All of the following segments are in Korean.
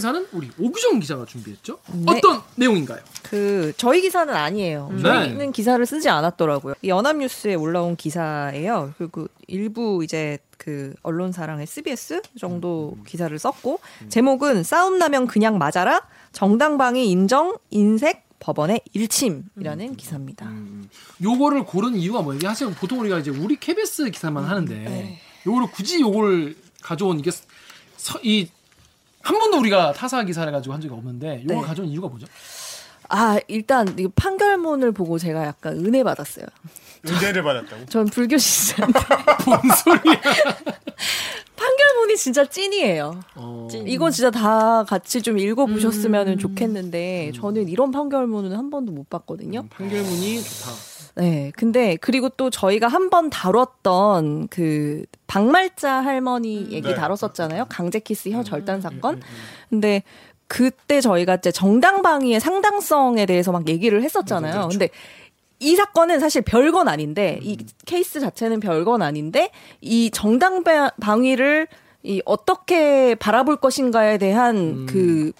기사는 우리 오규정 기자가 준비했죠. 네. 어떤 내용인가요? 그 저희 기사는 아니에요. 네. 저희는 기사를 쓰지 않았더라고요. 연합뉴스에 올라온 기사예요. 그리고 일부 이제 그 언론사랑 SBS 정도 음. 기사를 썼고 제목은 싸움 나면 그냥 맞아라 정당방위 인정 인색 법원의 일침이라는 음. 기사입니다. 음. 요거를 고른 이유가 뭐예요? 사실 보통 우리가 이제 우리 KBS 기사만 하는데 네. 요거를 굳이 요걸 가져온 이게 서, 이 한 번도 우리가 타사 기사를 가지고 한 적이 없는데 요걸 네. 가져온 이유가 뭐죠? 아 일단 이 판결문을 보고 제가 약간 은혜 받았어요. 은혜를 받았다고? 전 불교 신자인데. 뭔 소리야? 판결문이 진짜 찐이에요. 어... 찐. 이건 진짜 다 같이 좀 읽어보셨으면 음... 좋겠는데 음... 저는 이런 판결문은 한 번도 못 봤거든요. 음, 판결문이 좋다. 네, 근데 그리고 또 저희가 한 번 다뤘던 그 박말자 할머니 얘기 네. 다뤘었잖아요. 강제 키스 혀 절단 사건. 근데 그때 저희가 이제 정당방위의 상당성에 대해서 막 얘기를 했었잖아요. 그렇죠. 근데 이 사건은 사실 별건 아닌데 이 음. 케이스 자체는 별건 아닌데 이 정당 방위를 이 어떻게 바라볼 것인가에 대한 음. 그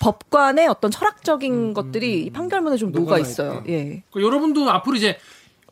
법관의 어떤 철학적인 음, 것들이 음, 판결문에 좀 녹아 있어요. 예. 그 여러분도 앞으로 이제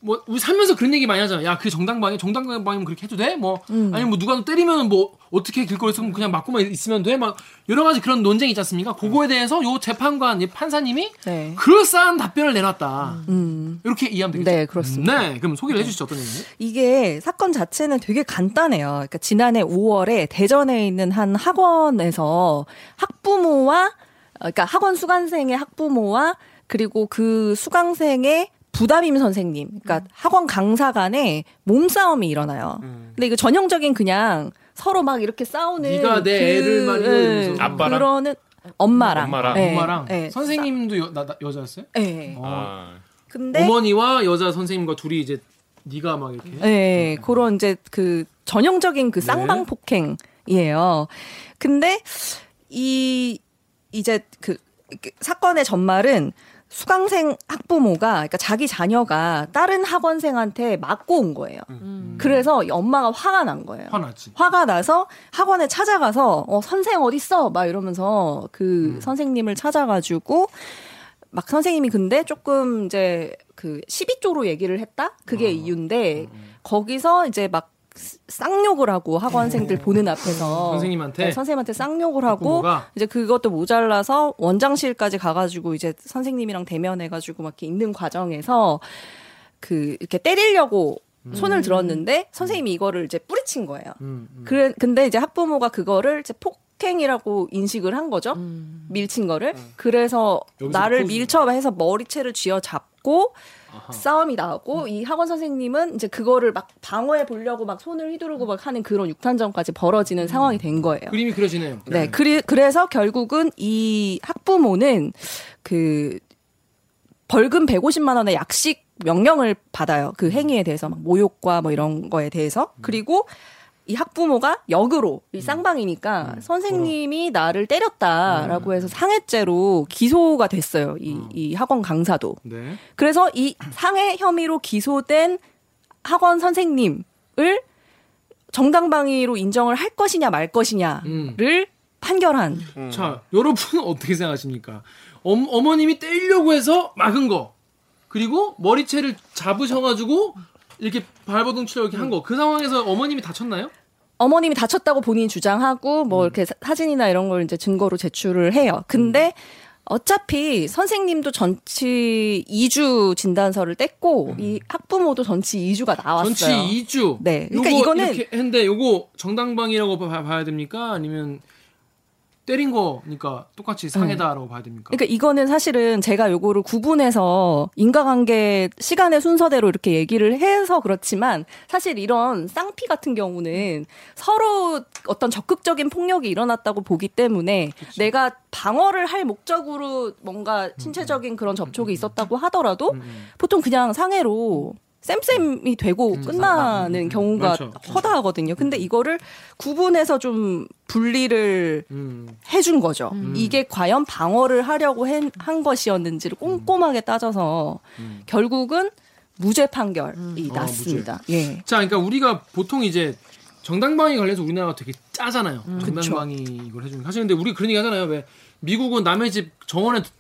뭐 우리 살면서 그런 얘기 많이 하잖아. 야, 그 정당방위, 정당방위면 그렇게 해도 돼? 뭐 음. 아니면 뭐 누가 때리면 뭐 어떻게 길거리에서 그냥 맞고만 있으면 돼? 막 여러 가지 그런 논쟁이 있지 않습니까? 그거에 대해서 요 재판관, 이 판사님이 네. 그럴싸한 답변을 내놨다. 음. 이렇게 이해하면 되겠죠. 네, 그렇습니다. 네, 그럼 소개를 네. 해주시죠 어떤 내용이? 이게 사건 자체는 되게 간단해요. 그러니까 지난해 5월에 대전에 있는 한 학원에서 학부모와 그러니까 학원 수강생의 학부모와 그리고 그 수강생의 부담임 선생님, 그러니까 음. 학원 강사 간에 몸싸움이 일어나요. 음. 근데 이거 전형적인 그냥 서로 막 이렇게 싸우는 네가 내 그, 애를 말이야 네, 아빠랑 그러는 엄마랑 엄마랑, 네, 엄마랑. 네. 선생님도 여, 나, 나, 여자였어요? 네. 어. 아. 근데 어머니와 여자 선생님과 둘이 이제 네가 막 이렇게 네, 음. 그런 이제 그 전형적인 그 네. 쌍방 폭행이에요. 근데 이 이제 그 사건의 전말은 수강생 학부모가 그러니까 자기 자녀가 다른 학원생한테 맞고 온 거예요. 음. 그래서 엄마가 화가 난 거예요. 화났지. 화가 나서 학원에 찾아가서 어 선생 어디 있어? 막 이러면서 그 음. 선생님을 찾아가지고 막 선생님이 근데 조금 이제 그 시비 쪽으로 얘기를 했다. 그게 어. 이유인데 음. 거기서 이제 막 쌍욕을 하고 학원생들 어. 보는 앞에서 선생님한테 네, 선생님한테 쌍욕을 하고 부모가? 이제 그것도 모자라서 원장실까지 가가지고 이제 선생님이랑 대면해가지고 막 이렇게 있는 과정에서 그 이렇게 때리려고 음. 손을 들었는데 선생님이 이거를 이제 뿌리친 거예요. 음, 음. 그래 근데 이제 학부모가 그거를 이제 폭행이라고 인식을 한 거죠. 음. 밀친 거를. 음. 그래서 나를 밀쳐 해서 머리채를 쥐어 잡고 싸움이 나고 음. 이 학원 선생님은 이제 그거를 막 방어해 보려고 막 손을 휘두르고 막 하는 그런 육탄전까지 벌어지는 음. 상황이 된 거예요. 그림이 그려지네요. 네, 네. 그리, 그래서 결국은 이 학부모는 그 벌금 150만 원의 약식 명령을 받아요. 그 행위에 대해서 막 모욕과 뭐 이런 거에 대해서. 음. 그리고 이 학부모가 역으로 이 음. 쌍방이니까 음. 선생님이 나를 때렸다라고 음. 해서 상해죄로 기소가 됐어요. 이, 음. 이 학원 강사도. 네. 그래서 이 상해 혐의로 기소된 학원 선생님을 정당방위로 인정을 할 것이냐 말 것이냐를 음. 판결한. 음. 자, 여러분은 어떻게 생각하십니까? 어, 어머님이 때리려고 해서 막은 거. 그리고 머리채를 잡으셔가지고 이렇게 발버둥 치려 이렇게 한 거. 그 상황에서 어머님이 다쳤나요? 어머님이 다쳤다고 본인이 주장하고 뭐 음. 이렇게 사진이나 이런 걸 이제 증거로 제출을 해요. 근데 음. 어차피 선생님도 전치 2주 진단서를 뗐고 음. 이 학부모도 전치 2주가 나왔어요. 전치 2주. 네. 그러니까 이거는 했는데 요거 정당방위라고 봐야 됩니까? 아니면 때린 거니까 똑같이 상해다라고 음. 봐야 됩니까? 그러니까 이거는 사실은 제가 요거를 구분해서 인과관계 시간의 순서대로 이렇게 얘기를 해서 그렇지만 사실 이런 쌍피 같은 경우는 서로 어떤 적극적인 폭력이 일어났다고 보기 때문에 그치. 내가 방어를 할 목적으로 뭔가 신체적인 그런 접촉이 있었다고 하더라도 보통 그냥 상해로 쌤쌤이 되고 음, 끝나는 음, 경우가 그렇죠. 허다하거든요. 근데 이거를 구분해서 좀 분리를 음. 해준 거죠. 음. 이게 과연 방어를 하려고 한, 한 것이었는지를 꼼꼼하게 따져서 음. 결국은 무죄 판결이 음. 났습니다. 아, 무죄. 예. 자, 그러니까 우리가 보통 이제 정당방위 관련해서 우리나라가 되게 짜잖아요. 정당방위 이걸 해주는. 사실 근데 우리 그런 얘기 하잖아요. 왜 미국은 남의 집 정원에 드-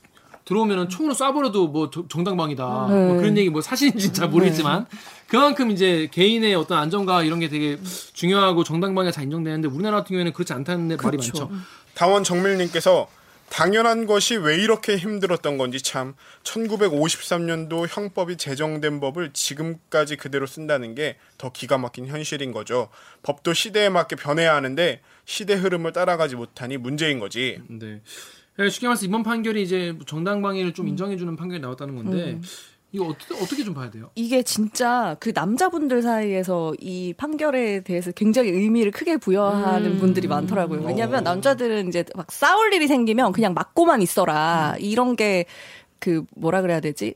들어오면은 총으로 쏴버려도 뭐 저- 정당방위다. 뭐 그런 얘기 뭐 사실인지 잘 모르겠지만 그만큼 이제 개인의 어떤 안전과 이런 게 되게 중요하고 정당방위가 잘 인정되는데 우리나라 같은 경우에는 그렇지 않다는 데 말이 많죠. 다원 정밀님께서 당연한 것이 왜 이렇게 힘들었던 건지 참 1953년도 형법이 제정된 법을 지금까지 그대로 쓴다는 게 더 기가 막힌 현실인 거죠. 법도 시대에 맞게 변해야 하는데 시대 흐름을 따라가지 못하니 문제인 거지. 네. 예, 쉽게 말해서 이번 판결이 이제 정당방위를 좀 인정해주는 판결이 나왔다는 건데 이거 어떻게 어떻게 좀 봐야 돼요? 이게 진짜 그 남자분들 사이에서 이 판결에 대해서 굉장히 의미를 크게 부여하는 분들이 많더라고요. 왜냐하면 남자들은 이제 막 싸울 일이 생기면 그냥 맞고만 있어라 이런 게 그 뭐라 그래야 되지?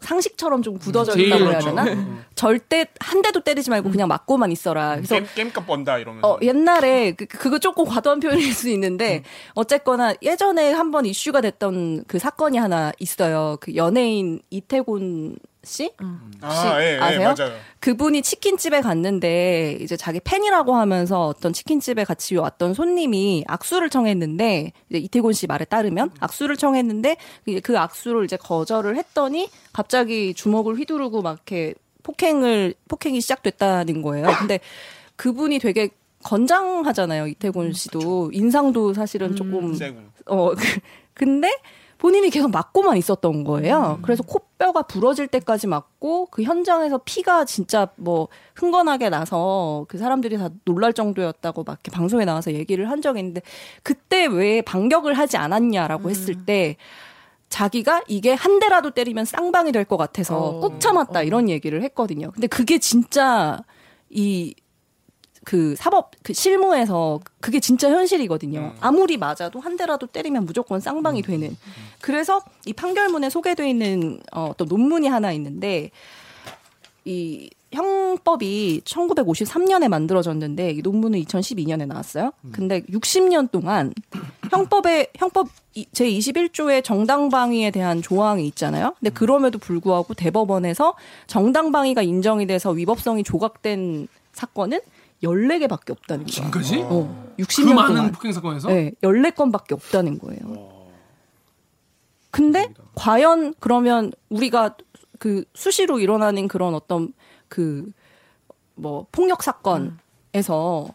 상식처럼 좀 굳어져 제일 있다고 해야 그렇죠. 되나? 절대 한 대도 때리지 말고 그냥 맞고만 있어라. 그래서 게임, 게임 값 번다 이러면서. 어, 옛날에 그, 그거 조금 과도한 표현일 수 있는데 어쨌거나 예전에 한번 이슈가 됐던 그 사건이 하나 있어요. 그 연예인 이태곤 씨? 아, 예, 예, 아세요? 맞아요. 그분이 치킨집에 갔는데 이제 자기 팬이라고 하면서 어떤 치킨집에 같이 왔던 손님이 악수를 청했는데 이제 이태곤 씨 말에 따르면 악수를 청했는데 그- 그 악수를 이제 거절을 했더니 갑자기 주먹을 휘두르고 막 이렇게 폭행을 폭행이 시작됐다는 거예요. 근데 그분이 되게 건장하잖아요. 이태곤 씨도 인상도 사실은 조금 세고. 어, 그- 근데 본인이 계속 맞고만 있었던 거예요. 그래서 코뼈가 부러질 때까지 맞고 그 현장에서 피가 진짜 뭐 흥건하게 나서 그 사람들이 다 놀랄 정도였다고 막 이렇게 방송에 나와서 얘기를 한 적이 있는데 그때 왜 반격을 하지 않았냐라고 했을 때 자기가 이게 한 대라도 때리면 쌍방이 될 것 같아서 어. 꾹 참았다 이런 얘기를 했거든요. 근데 그게 진짜 이 그 사법 그 실무에서 그게 진짜 현실이거든요. 아무리 맞아도 한 대라도 때리면 무조건 쌍방이 되는. 그래서 이 판결문에 소개되어 있는 어, 어떤 논문이 하나 있는데 이 형법이 1953년에 만들어졌는데 이 논문은 2012년에 나왔어요. 근데 60년 동안 형법에 형법 이- 제 21조의 정당방위에 대한 조항이 있잖아요. 근데 그럼에도 불구하고 대법원에서 정당방위가 인정이 돼서 위법성이 조각된 사건은 14개밖에 없다는 거예요. 지금까지? 어, 그 60년 많은 동안. 폭행 사건에서? 네, 14건밖에 없다는 거예요. 근데 과연 그러면 우리가 그 수시로 일어나는 그런 어떤 그 뭐 폭력 사건에서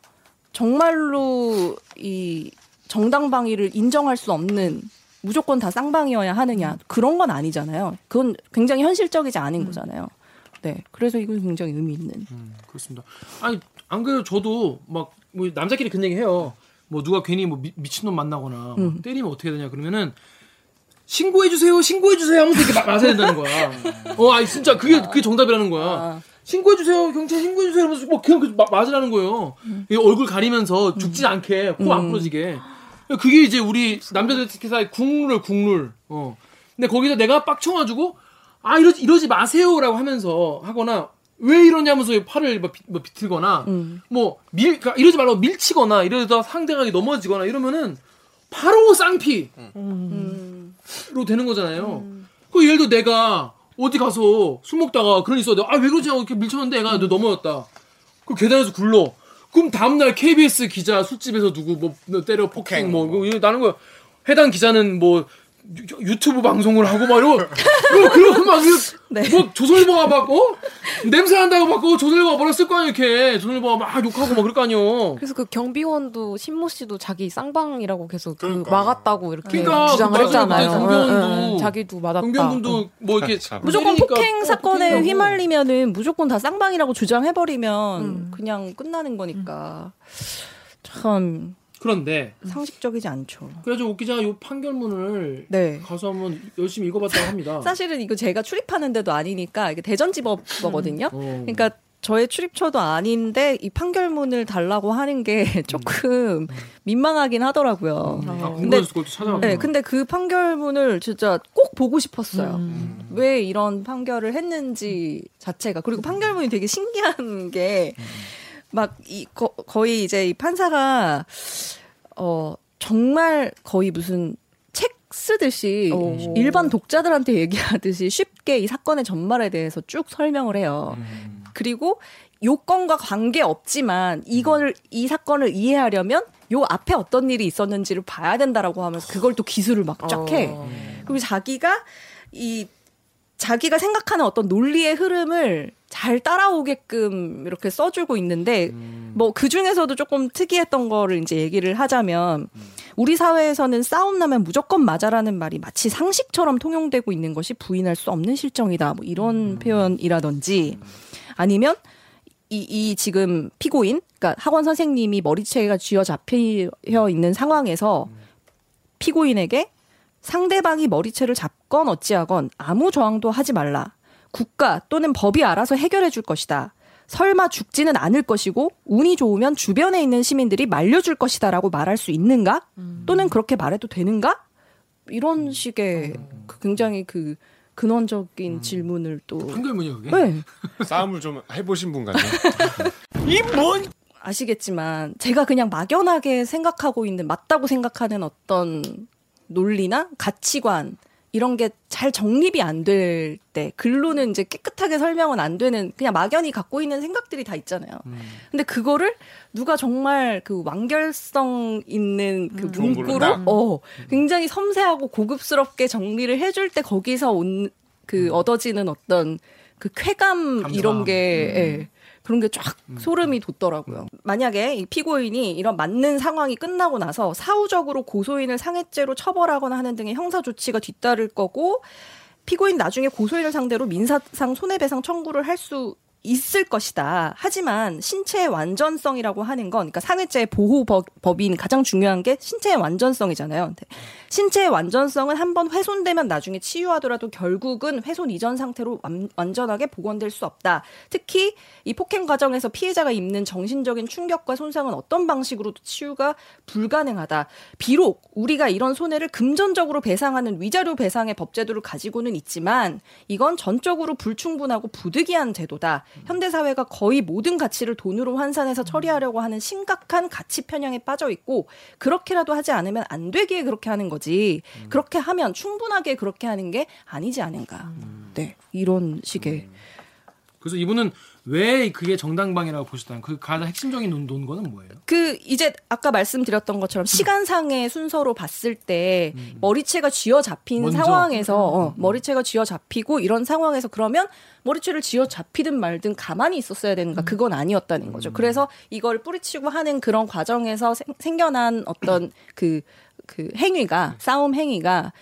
정말로 이 정당 방위를 인정할 수 없는 무조건 다 쌍방이어야 하느냐 그런 건 아니잖아요. 그건 굉장히 현실적이지 않은 거잖아요. 네, 그래서 이건 굉장히 의미 있는. 음, 그렇습니다. 아니 안 그래도 저도 막 뭐 남자끼리 그런 얘기 해요. 뭐 누가 괜히 뭐 미, 미친놈 만나거나 뭐 때리면 어떻게 되냐 그러면은 신고해 주세요, 신고해 주세요 하면서 이렇게 막 맞아야 된다는 거야. 어, 아니 진짜 그게 그게 정답이라는 거야. 신고해 주세요, 경찰 신고해 주세요 하면서 뭐 그냥 그 마- 맞으라는 거예요. 이 얼굴 가리면서 죽지 않게 코 안 부러지게. 그게 이제 우리 남자들 특히 사이 국룰 국룰. 어. 근데 거기서 내가 빡쳐가지고 아 이러지 이러지 마세요라고 하면서 하거나 왜 이러냐면서 팔을 뭐, 비, 뭐 비틀거나 뭐밀 그러니까 이러지 말라고 밀치거나 이러다 상대가 넘어지거나 이러면은 바로 쌍피로 되는 거잖아요. 그 예를 들어 내가 어디 가서 술 먹다가 그런 일 있어. 아왜 그러지? 하고 이렇게 밀쳤는데 애가 너 넘어졌다. 그 계단에서 굴러. 그럼 다음날 KBS 기자 술집에서 누구 뭐 때려 폭행. 뭐 이거 이거 나는 거 해당 기자는 뭐 유- 유튜브 방송을 하고 막 이러고 뭐 그러고 막 네. 뭐 조선일보가 막 어? 냄새 난다고 막 어, 조선일보가 뭐라 쓸 거 아니야 이렇게 조선일보가 막 욕하고 막 그럴 거 아니요. 그래서 그 경비원도 신모 씨도 자기 쌍방이라고 계속 그 그러니까. 막았다고 이렇게 그러니까 주장을 그 했잖아요. 맞아요. 경비원도 응, 응. 자기도 맞았다. 경비원분도 뭐 이렇게 무조건 때리니까 폭행 어, 사건에 폭행하고. 휘말리면은 무조건 다 쌍방이라고 주장해버리면 그냥 끝나는 거니까 참 그런데 상식적이지 않죠. 그래서 옥 기자 요 판결문을 네. 가서 한번 열심히 읽어봤다고 합니다. 사실은 이거 제가 출입하는 데도 아니니까 이게 대전지법거든요. 어. 그러니까 저의 출입처도 아닌데 이 판결문을 달라고 하는 게 조금 민망하긴 하더라고요. 아, 근데. 네, 근데 그 판결문을 진짜 꼭 보고 싶었어요. 음. 왜 이런 판결을 했는지 자체가 그리고 판결문이 되게 신기한 게 막 이 거의 이제 이 판사가 어 정말 거의 무슨 책 쓰듯이 오. 일반 독자들한테 얘기하듯이 쉽게 이 사건의 전말에 대해서 쭉 설명을 해요. 그리고 요건과 관계 없지만 이걸 이 사건을 이해하려면 요 앞에 어떤 일이 있었는지를 봐야 된다라고 하면서 그걸 또 기술을 막 쫙 해. 어. 그리고 자기가 이 자기가 생각하는 어떤 논리의 흐름을 잘 따라오게끔 이렇게 써주고 있는데 뭐그 중에서도 조금 특이했던 거를 이제 얘기를 하자면 우리 사회에서는 싸움 나면 무조건 맞아라는 말이 마치 상식처럼 통용되고 있는 것이 부인할 수 없는 실정이다. 뭐 이런 표현이라든지 아니면 이, 이 지금 피고인, 그러니까 학원 선생님이 머리채가 쥐어 잡혀 있는 상황에서 피고인에게 상대방이 머리채를 잡건 어찌하건 아무 저항도 하지 말라. 국가 또는 법이 알아서 해결해 줄 것이다. 설마 죽지는 않을 것이고 운이 좋으면 주변에 있는 시민들이 말려줄 것이다라고 말할 수 있는가? 또는 그렇게 말해도 되는가? 이런 식의 그 굉장히 그 근원적인 질문을 또 한글문이요 그게. 네. 싸움을 좀 해보신 분 같네. 아시겠지만 제가 그냥 막연하게 생각하고 있는 맞다고 생각하는 어떤 논리나 가치관 이런 게 잘 정립이 안 될 때 글로는 이제 깨끗하게 설명은 안 되는 그냥 막연히 갖고 있는 생각들이 다 있잖아요. 근데 그거를 누가 정말 그 완결성 있는 그 걸로 문구로 딱. 어 굉장히 섬세하고 고급스럽게 정리를 해줄 때 거기서 온 그 얻어지는 어떤 그 쾌감 감사함. 이런 게 예. 그런 게 쫙 소름이 돋더라고요. 만약에 이 피고인이 이런 맞는 상황이 끝나고 나서 사후적으로 고소인을 상해죄로 처벌하거나 하는 등의 형사 조치가 뒤따를 거고 피고인 나중에 고소인을 상대로 민사상 손해배상 청구를 할 수 있을 것이다. 하지만 신체의 완전성이라고 하는 건, 그러니까 상해죄의 보호 법- 법인 가장 중요한 게 신체의 완전성이잖아요. 신체의 완전성은 한번 훼손되면 나중에 치유하더라도 결국은 훼손 이전 상태로 완, 완전하게 복원될 수 없다. 특히 이 폭행 과정에서 피해자가 입는 정신적인 충격과 손상은 어떤 방식으로도 치유가 불가능하다. 비록 우리가 이런 손해를 금전적으로 배상하는 위자료 배상의 법제도를 가지고는 있지만 이건 전적으로 불충분하고 부득이한 제도다. 현대 사회가 거의 모든 가치를 돈으로 환산해서 처리하려고 하는 심각한 가치 편향에 빠져 있고 그렇게라도 하지 않으면 안 되기에 그렇게 하는 거지. 그렇게 하면 충분하게 그렇게 하는 게 아니지 않은가. 네. 이런 식의 그래서 이분은 왜 그게 정당방위라고 보셨다는 그 가장 핵심적인 논, 논거는 뭐예요? 그 이제 아까 말씀드렸던 것처럼 시간상의 순서로 봤을 때 머리채가 쥐어 잡힌 먼저. 상황에서 어, 머리채가 쥐어 잡히고 이런 상황에서 그러면 머리채를 쥐어 잡히든 말든 가만히 있었어야 되는가 그건 아니었다는 거죠. 그래서 이걸 뿌리치고 하는 그런 과정에서 생, 생겨난 어떤 그그 행위가 싸움 행위가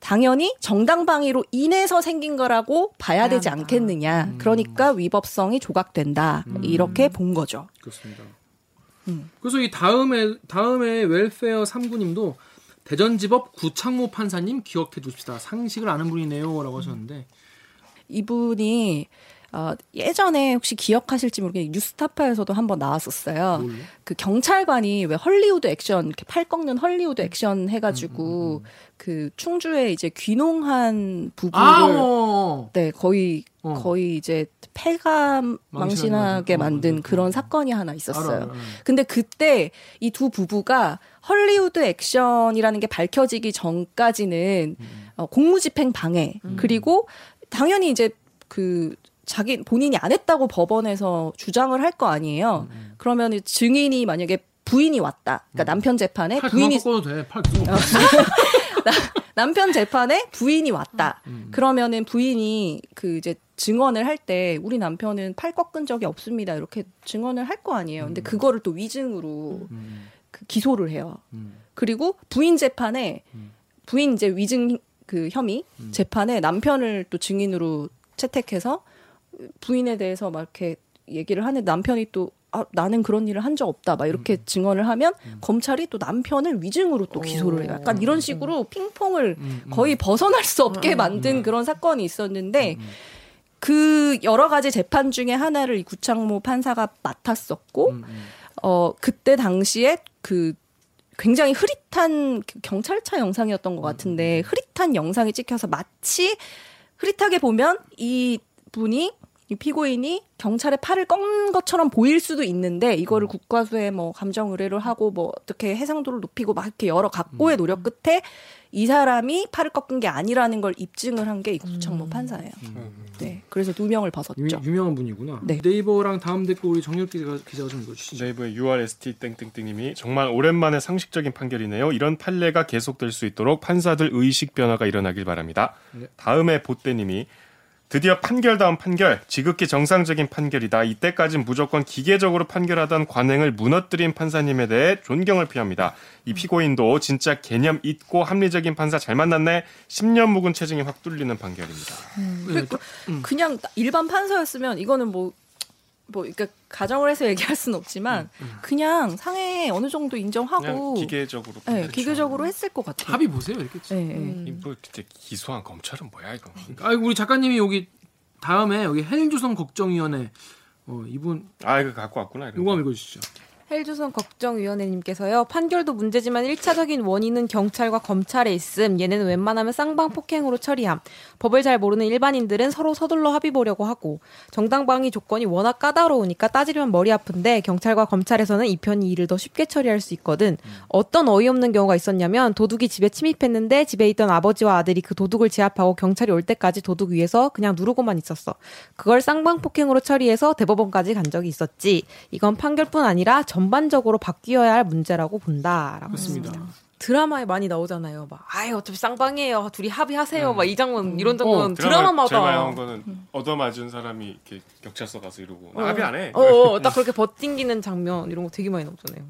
당연히 정당방위로 인해서 생긴 거라고 봐야 되지 않겠느냐. 그러니까 위법성이 조각된다. 이렇게 본 거죠. 그렇습니다. 그래서 이 다음에 다음에 웰페어 3구님도 대전지법 구창모 판사님 기억해 두십시다. 상식을 아는 분이네요라고 하셨는데 이분이 어, 예전에 혹시 기억하실지 모르겠는데 뉴스타파에서도 한번 나왔었어요. 뭘요? 그 경찰관이 왜 헐리우드 액션 이렇게 팔 꺾는 헐리우드 액션 해가지고 그 충주에 이제 귀농한 부부를 아, 어. 네 거의 어. 거의 이제 폐가 망신하게 망신하는 만든 어, 그런 어. 사건이 하나 있었어요. 알아, 알아. 근데 그때 이 두 부부가 헐리우드 액션이라는 게 밝혀지기 전까지는 어, 공무집행 방해 그리고 당연히 이제 그 자기 본인이 안 했다고 법원에서 주장을 할 거 아니에요. 그러면 증인이 만약에 부인이 왔다. 그러니까 남편 재판에 부인이. 남편 재판에 부인이 왔다. 그러면은 부인이 그 이제 증언을 할 때 우리 남편은 팔 꺾은 적이 없습니다. 이렇게 증언을 할 거 아니에요. 근데 그거를 또 위증으로 음. 그 기소를 해요. 음. 그리고 부인 재판에 부인 이제 위증 그 혐의 음. 재판에 남편을 또 증인으로 채택해서 부인에 대해서 막 이렇게 얘기를 하는데 남편이 또 아, 나는 그런 일을 한 적 없다. 막 이렇게 음. 증언을 하면 검찰이 또 남편을 위증으로 또 기소를 해요. 약간 이런 식으로 핑퐁을 음, 음. 거의 벗어날 수 없게 만든 그런 사건이 있었는데 그 여러 가지 재판 중에 하나를 이 구창모 판사가 맡았었고 음, 음. 어 그때 당시에 그 굉장히 흐릿한 그 경찰차 영상이었던 것 같은데 흐릿한 영상이 찍혀서 마치 흐릿하게 보면 이 분이 이 피고인이 경찰에 팔을 꺾는 것처럼 보일 수도 있는데 이거를 음. 국과수에 뭐 감정 의뢰를 하고 뭐 어떻게 해상도를 높이고 막 이렇게 여러 각고의 음. 노력 끝에 이 사람이 팔을 꺾은 게 아니라는 걸 입증을 한 게 이 구창모 음. 판사예요. 네, 그래서 두 명을 벗었죠. 유, 유명한 분이구나. 네. 네이버랑 다음 댓글 우리 정렬 기자가, 기자가 좀 읽어주시죠. 네이버의 URST 땡땡땡님이 정말 오랜만에 상식적인 판결이네요. 이런 판례가 계속될 수 있도록 판사들 의식 변화가 일어나길 바랍니다. 네. 다음에 보떼님이 드디어 판결다운 판결, 지극히 정상적인 판결이다. 이때까진 무조건 기계적으로 판결하던 관행을 무너뜨린 판사님에 대해 존경을 표합니다. 이 피고인도 진짜 개념 있고 합리적인 판사 잘 만났네. 10년 묵은 체증이 확 뚫리는 판결입니다. 네, 또- 그냥 일반 판사였으면 이거는 뭐, 뭐, 그러니까 가정을 해서 얘기할 수는 없지만 그냥 상해 어느 정도 인정하고 기계적으로 네, 판결했죠. 기계적으로 했을 것 같아요. 합의 보세요 이렇게. 네, 네. 이 뭐, 진짜 기소한 검찰은 뭐야 이거. 아 우리 작가님이 여기 다음에 여기 헬조선 걱정위원회 어 이분 아 이거 갖고 왔구나. 이런 요거 거. 한번 읽어주시죠. 헬조선 걱정위원회님께서요. 판결도 문제지만 1차적인 원인은 경찰과 검찰에 있음. 얘네는 웬만하면 쌍방 폭행으로 처리함. 법을 잘 모르는 일반인들은 서로 서둘러 합의 보려고 하고 정당방위 조건이 워낙 까다로우니까 따지려면 머리 아픈데 경찰과 검찰에서는 이 편이 일을 더 쉽게 처리할 수 있거든. 어떤 어이없는 경우가 있었냐면 도둑이 집에 침입했는데 집에 있던 아버지와 아들이 그 도둑을 제압하고 경찰이 올 때까지 도둑 위에서 그냥 누르고만 있었어. 그걸 쌍방 폭행으로 처리해서 대법원까지 간 적이 있었지. 이건 판결뿐 아니라 전반적으로 바뀌어야 할 문제라고 본다라고 맞습니다. 했습니다. 드라마에 많이 나오잖아요. 막 아예 어차피 쌍방이에요. 둘이 합의하세요. 막이 장면 이런 장면 어, 드라마마다. 제일 많이 나온 거는 얻어맞은 사람이 이렇게 경찰서 가서 이러고 나 합의 안 해. 어, 어, 딱 그렇게 버팅기는 장면 이런 거 되게 많이 나오잖아요.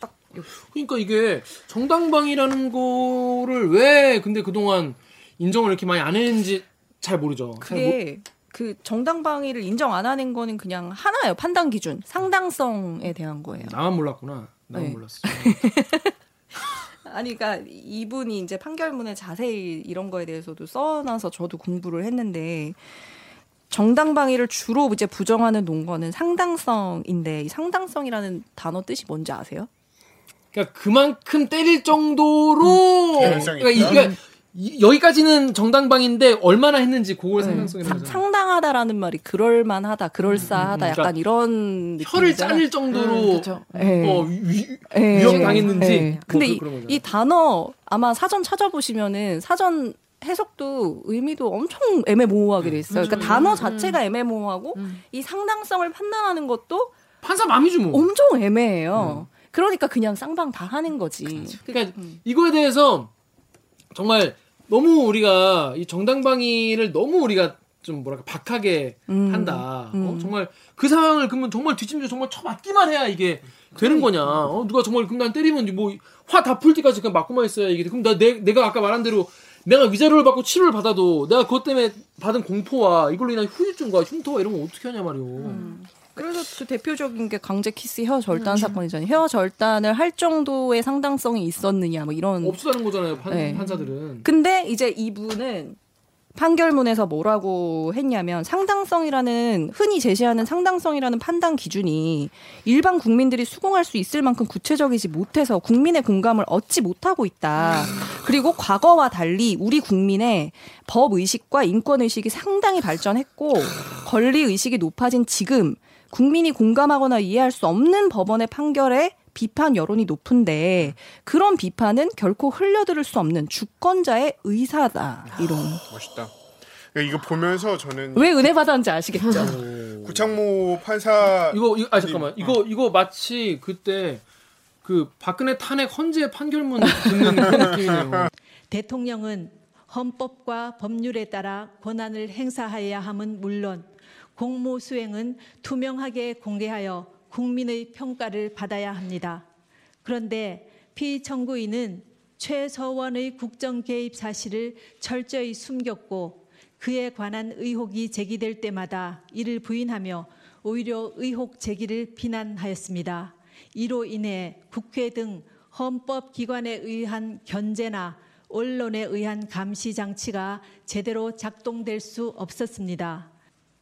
딱 요- 그러니까 이게 정당방위라는 거를 왜 근데 그동안 인정을 이렇게 많이 안 했는지 잘 모르죠. 잘 모- 그게 그 정당 방위를 인정 안 하는 거는 그냥 하나예요. 판단 기준. 상당성에 대한 거예요. 나만 몰랐구나. 나만 네. 몰랐어. 아니, 그러니까 이분이 이제 판결문에 자세히 이런 거에 대해서도 써놔서 저도 공부를 했는데 정당 방위를 주로 이제 부정하는 논거는 상당성인데 이 상당성이라는 단어 뜻이 뭔지 아세요? 그러니까 그만큼 때릴 정도로 개연성이 그러니까 있다. 이- 여기까지는 정당방인데 얼마나 했는지 그걸 상당성이라고 상- 하잖아요. 상당하다라는 말이 그럴만하다, 그럴싸하다, 음, 음, 약간 그러니까 이런 혀를. 자를 정도로 그렇죠. 예. 어, 위, 예. 위협 당했는지. 예. 뭐 근데 그- 이. 이 단어 아마 사전 찾아보시면은 사전 해석도 의미도 엄청 애매모호하게 돼 있어요. 그러니까 단어 자체가 애매모호하고 이 상당성을 판단하는 것도 판사 맘이지 뭐. 엄청 애매해요. 그러니까 그냥 쌍방 다 하는 거지. 그러니까 이거에 대해서 정말 너무 우리가 이 정당방위를 너무 우리가 좀 뭐랄까 박하게 음. 한다. 어? 정말 그 상황을 그러면 정말 뒷짐져 정말 쳐맞기만 해야 이게 되는 거냐. 어? 누가 정말 그럼 난 때리면 뭐 화 다 풀 때까지 그냥 맞고만 있어야 이게 돼. 그럼 나 내, 내가 아까 말한 대로 내가 위자료를 받고 치료를 받아도 내가 그것 때문에 받은 공포와 이걸로 인한 후유증과 흉터와 이런 거 어떻게 하냐 말이오. 그래서 그 대표적인 게 강제 키스 혀 절단 사건이잖아요. 혀 절단을 할 정도의 상당성이 있었느냐 뭐 이런 없었다는 거잖아요. 판, 네. 판사들은. 근데 이제 이분은 판결문에서 뭐라고 했냐면 상당성이라는 흔히 제시하는 상당성이라는 판단 기준이 일반 국민들이 수긍할 수 있을 만큼 구체적이지 못해서 국민의 공감을 얻지 못하고 있다. 그리고 과거와 달리 우리 국민의 법 의식과 인권 의식이 상당히 발전했고 권리 의식이 높아진 지금 국민이 공감하거나 이해할 수 없는 법원의 판결에 비판 여론이 높은데 그런 비판은 결코 흘려들을 수 없는 주권자의 의사다. 이런. 멋있다. 그러니까 이거 보면서 저는 왜 은혜 받았는지 아시겠죠? 구창모 판사 이거, 이거 아 잠깐만 이거 이거 마치 그때 그 박근혜 탄핵 헌재 판결문 듣는 그런 느낌이네요. 대통령은 헌법과 법률에 따라 권한을 행사해야 함은 물론 공무 수행은 투명하게 공개하여 국민의 평가를 받아야 합니다. 그런데 피청구인은 최서원의 국정 개입 사실을 철저히 숨겼고 그에 관한 의혹이 제기될 때마다 이를 부인하며 오히려 의혹 제기를 비난하였습니다. 이로 인해 국회 등 헌법 기관에 의한 견제나 언론에 의한 감시 장치가 제대로 작동될 수 없었습니다.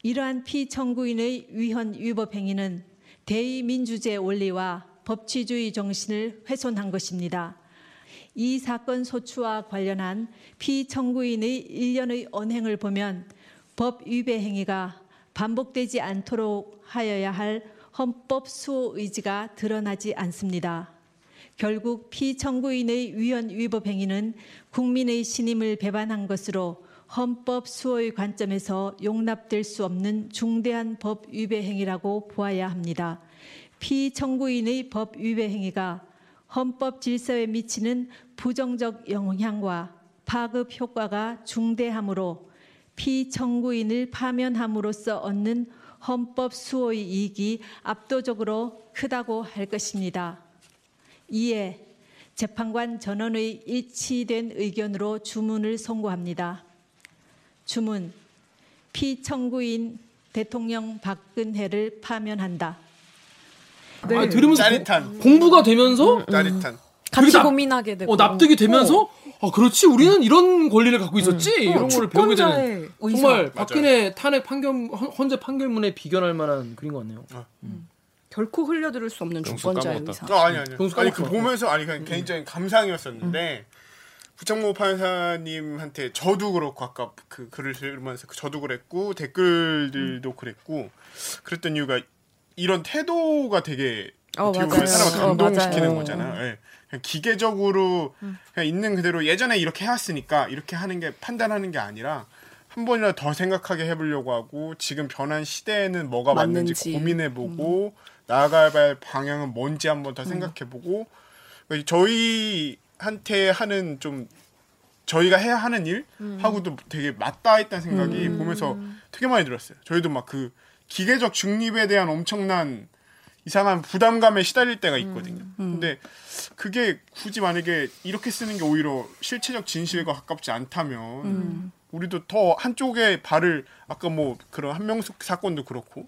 이러한 피청구인의 위헌 위법 행위는 대의민주제 원리와 법치주의 정신을 훼손한 것입니다. 이 사건 소추와 관련한 피청구인의 일련의 언행을 보면 법 위배 행위가 반복되지 않도록 하여야 할 헌법 수호 의지가 드러나지 않습니다. 결국 피청구인의 위헌 위법 행위는 국민의 신임을 배반한 것으로 헌법 수호의 관점에서 용납될 수 없는 중대한 법 위배 행위라고 보아야 합니다. 피청구인의 법 위배 행위가 헌법 질서에 미치는 부정적 영향과 파급 효과가 중대하므로 피청구인을 파면함으로써 얻는 헌법 수호의 이익이 압도적으로 크다고 할 것입니다. 이에 재판관 전원의 일치된 의견으로 주문을 선고합니다. 주문 피청구인 대통령 박근혜를 파면한다. 아, 들으면서 짜릿한. 공- 공부가 되면서 짜릿한. 같이 납- 고민하게 되고. 어, 납득이 되면서 아 그렇지 우리는 이런 권리를 갖고 있었지 이런 거를 배우게 되는 의사. 정말 박근혜 탄핵 판결 헌- 헌재 판결문에 비견할 만한 그린 것 같네요. 결코 흘려들을 수 없는 주권자의 까먹었다. 의사. 어, 아니 아니. 아니 그. 보면서 아니 그냥 개인적인 감상이었었는데 부창모 판사님한테 저도 그렇고 아까 그 글을 읽으면서 그 저도 그랬고 댓글들도 그랬고 그랬던 이유가 이런 태도가 되게 어, 어떻게. 사람을 어, 감동시키는 맞아요. 거잖아요. 예. 그냥 기계적으로 그냥 있는 그대로 예전에 이렇게 해왔으니까 이렇게 하는 게 판단하는 게 아니라 한 번이라도 더 생각하게 해보려고 하고 지금 변한 시대에는 뭐가 맞는지, 맞는지. 고민해보고 나아갈 갈 방향은 뭔지 한번 더 생각해보고 그러니까 저희 한테 하는 좀 저희가 해야 하는 일 하고도 되게 맞닿아 있다는 생각이 보면서 되게 많이 들었어요. 저희도 막 그 기계적 중립에 대한 엄청난 이상한 부담감에 시달릴 때가 있거든요. 근데 그게 굳이 만약에 이렇게 쓰는 게 오히려 실체적 진실과 가깝지 않다면 우리도 더 한쪽에 발을 아까 뭐 그런 한명숙 사건도 그렇고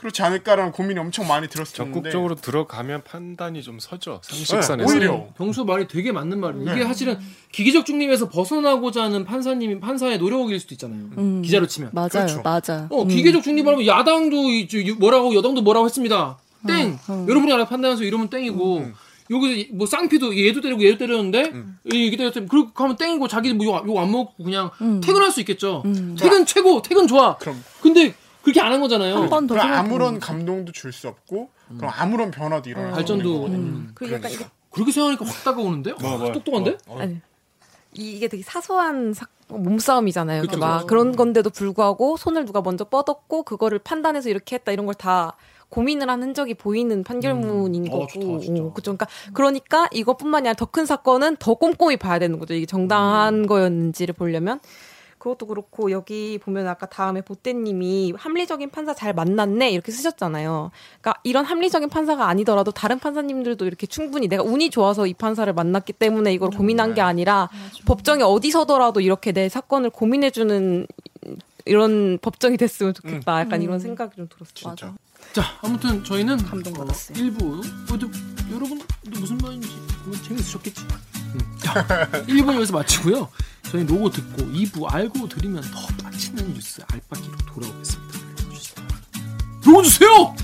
그렇지 않을까라는 고민이 엄청 많이 들었었는데 적극적으로 들어가면 판단이 좀 서죠. 네, 상식선에서. 오히려 병수 말이 되게 맞는 말이에요. 네. 이게 사실은 기계적 중립에서 벗어나고자 하는 판사님이 판사의 노력일 수도 있잖아요. 음. 기자로 치면. 맞아요, 그렇죠. 맞아. 어, 기계적 중립하면 야당도 이- 저 유- 뭐라고 여당도 뭐라고 했습니다. 땡. 어. 여러분이 알아 판단해서 이러면 땡이고. 여기서 뭐 쌍피도 얘도 때리고 얘도 때렸는데 이게 때렸으면 그렇게 하면 땡이고 자기는 뭐욕안 먹고 그냥 퇴근할 수 있겠죠. 퇴근 최고, 퇴근 좋아. 그럼 근데 그렇게 안 한 거잖아요. 한 번더 그럼 생각해 아무런 감동도 줄 수 없고 그럼 아무런 변화도 일어날 수 발전도 거거든요. 음. 그 약간 이게, 그렇게 생각하니까 확 다가오는데? 뭐, 뭐, 똑똑한데? 아니, 이게 되게 사소한 사- 몸싸움이잖아요. 그쵸, 막 그쵸. 그런 건데도 불구하고 손을 누가 먼저 뻗었고 그거를 판단해서 이렇게 했다 이런 걸 다 고민을 한 흔적이 보이는 판결문인 어, 거고. 좋다, 진짜. 어, 그죠. 그러니까 그러니까 이것뿐만이 아니라 더 큰 사건은 더 꼼꼼히 봐야 되는 거죠. 이게 정당한 거였는지를 보려면. 그것도 그렇고 여기 보면 아까 다음에 보태님이 합리적인 판사 잘 만났네 이렇게 쓰셨잖아요. 그러니까 이런 합리적인 판사가 아니더라도 다른 판사님들도 이렇게 충분히 내가 운이 좋아서 이 판사를 만났기 때문에 이걸 고민한 게 아니라 법정이 어디서더라도 이렇게 내 사건을 고민해주는 이런 법정이 됐으면 좋겠다. 약간 이런 생각이 좀 들었어요. 진짜. 자, 아무튼 저희는 감동받았어요. 어, 1부 모두 여러분도 무슨 말인지 뭐 재밌으셨겠지. 음. 자, 1부는 여기서 마치고요. 저희 로고 듣고 2부 알고 들으면 더 빠지는 뉴스 알바기로 돌아오겠습니다. 로고 주세요.